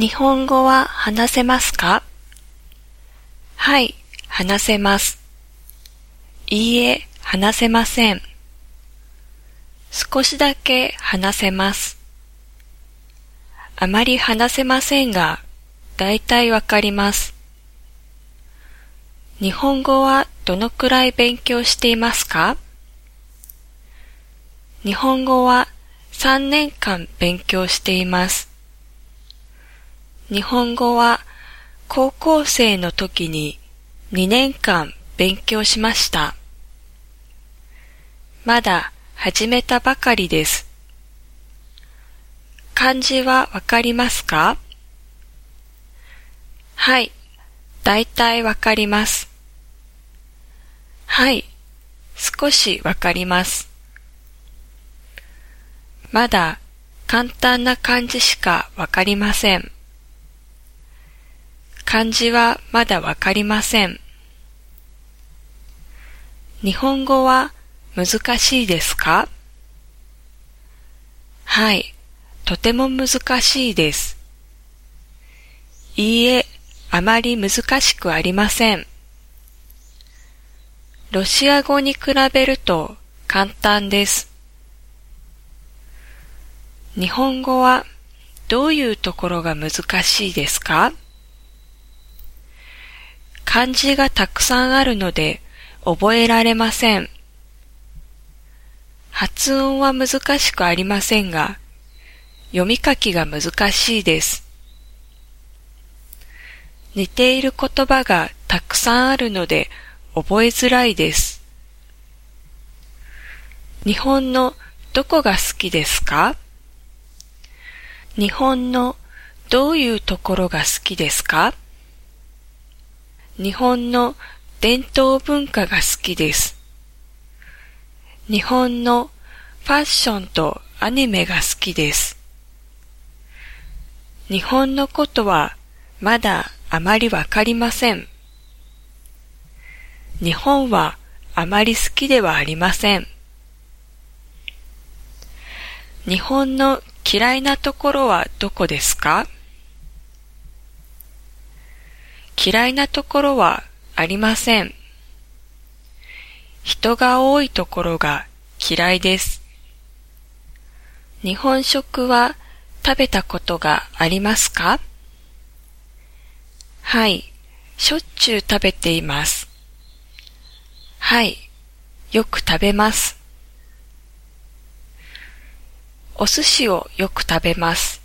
日本語は話せますか？はい、話せます。いいえ、話せません。少しだけ話せます。あまり話せませんが、だいたいわかります。日本語はどのくらい勉強していますか？日本語は3年間勉強しています。日本語は高校生の時に2年間勉強しました。まだ始めたばかりです。漢字はわかりますか？はい、だいたいわかります。はい、少しわかります。まだ簡単な漢字しかわかりません。漢字はまだわかりません。日本語は難しいですか？はい、とても難しいです。いいえ、あまり難しくありません。ロシア語に比べると簡単です。日本語はどういうところが難しいですか？漢字がたくさんあるので覚えられません。発音は難しくありませんが、読み書きが難しいです。似ている言葉がたくさんあるので覚えづらいです。日本のどこが好きですか？日本のどういうところが好きですか？日本の伝統文化が好きです。日本のファッションとアニメが好きです。日本のことはまだあまりわかりません。日本はあまり好きではありません。日本の嫌いなところはどこですか？嫌いなところはありません。人が多いところが嫌いです。日本食は食べたことがありますか？はい、しょっちゅう食べています。はい、よく食べます。お寿司をよく食べます。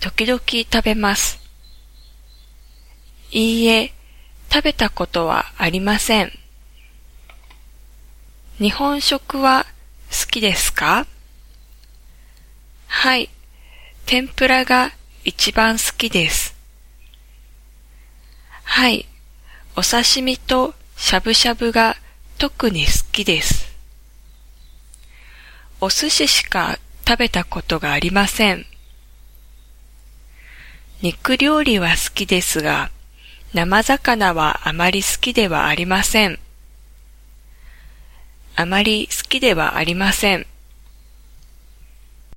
時々食べます。いいえ、食べたことはありません。日本食は好きですか？はい、天ぷらが一番好きです。はい、お刺身としゃぶしゃぶが特に好きです。お寿司しか食べたことがありません。肉料理は好きですが、生魚はあまり好きではありません。あまり好きではありません。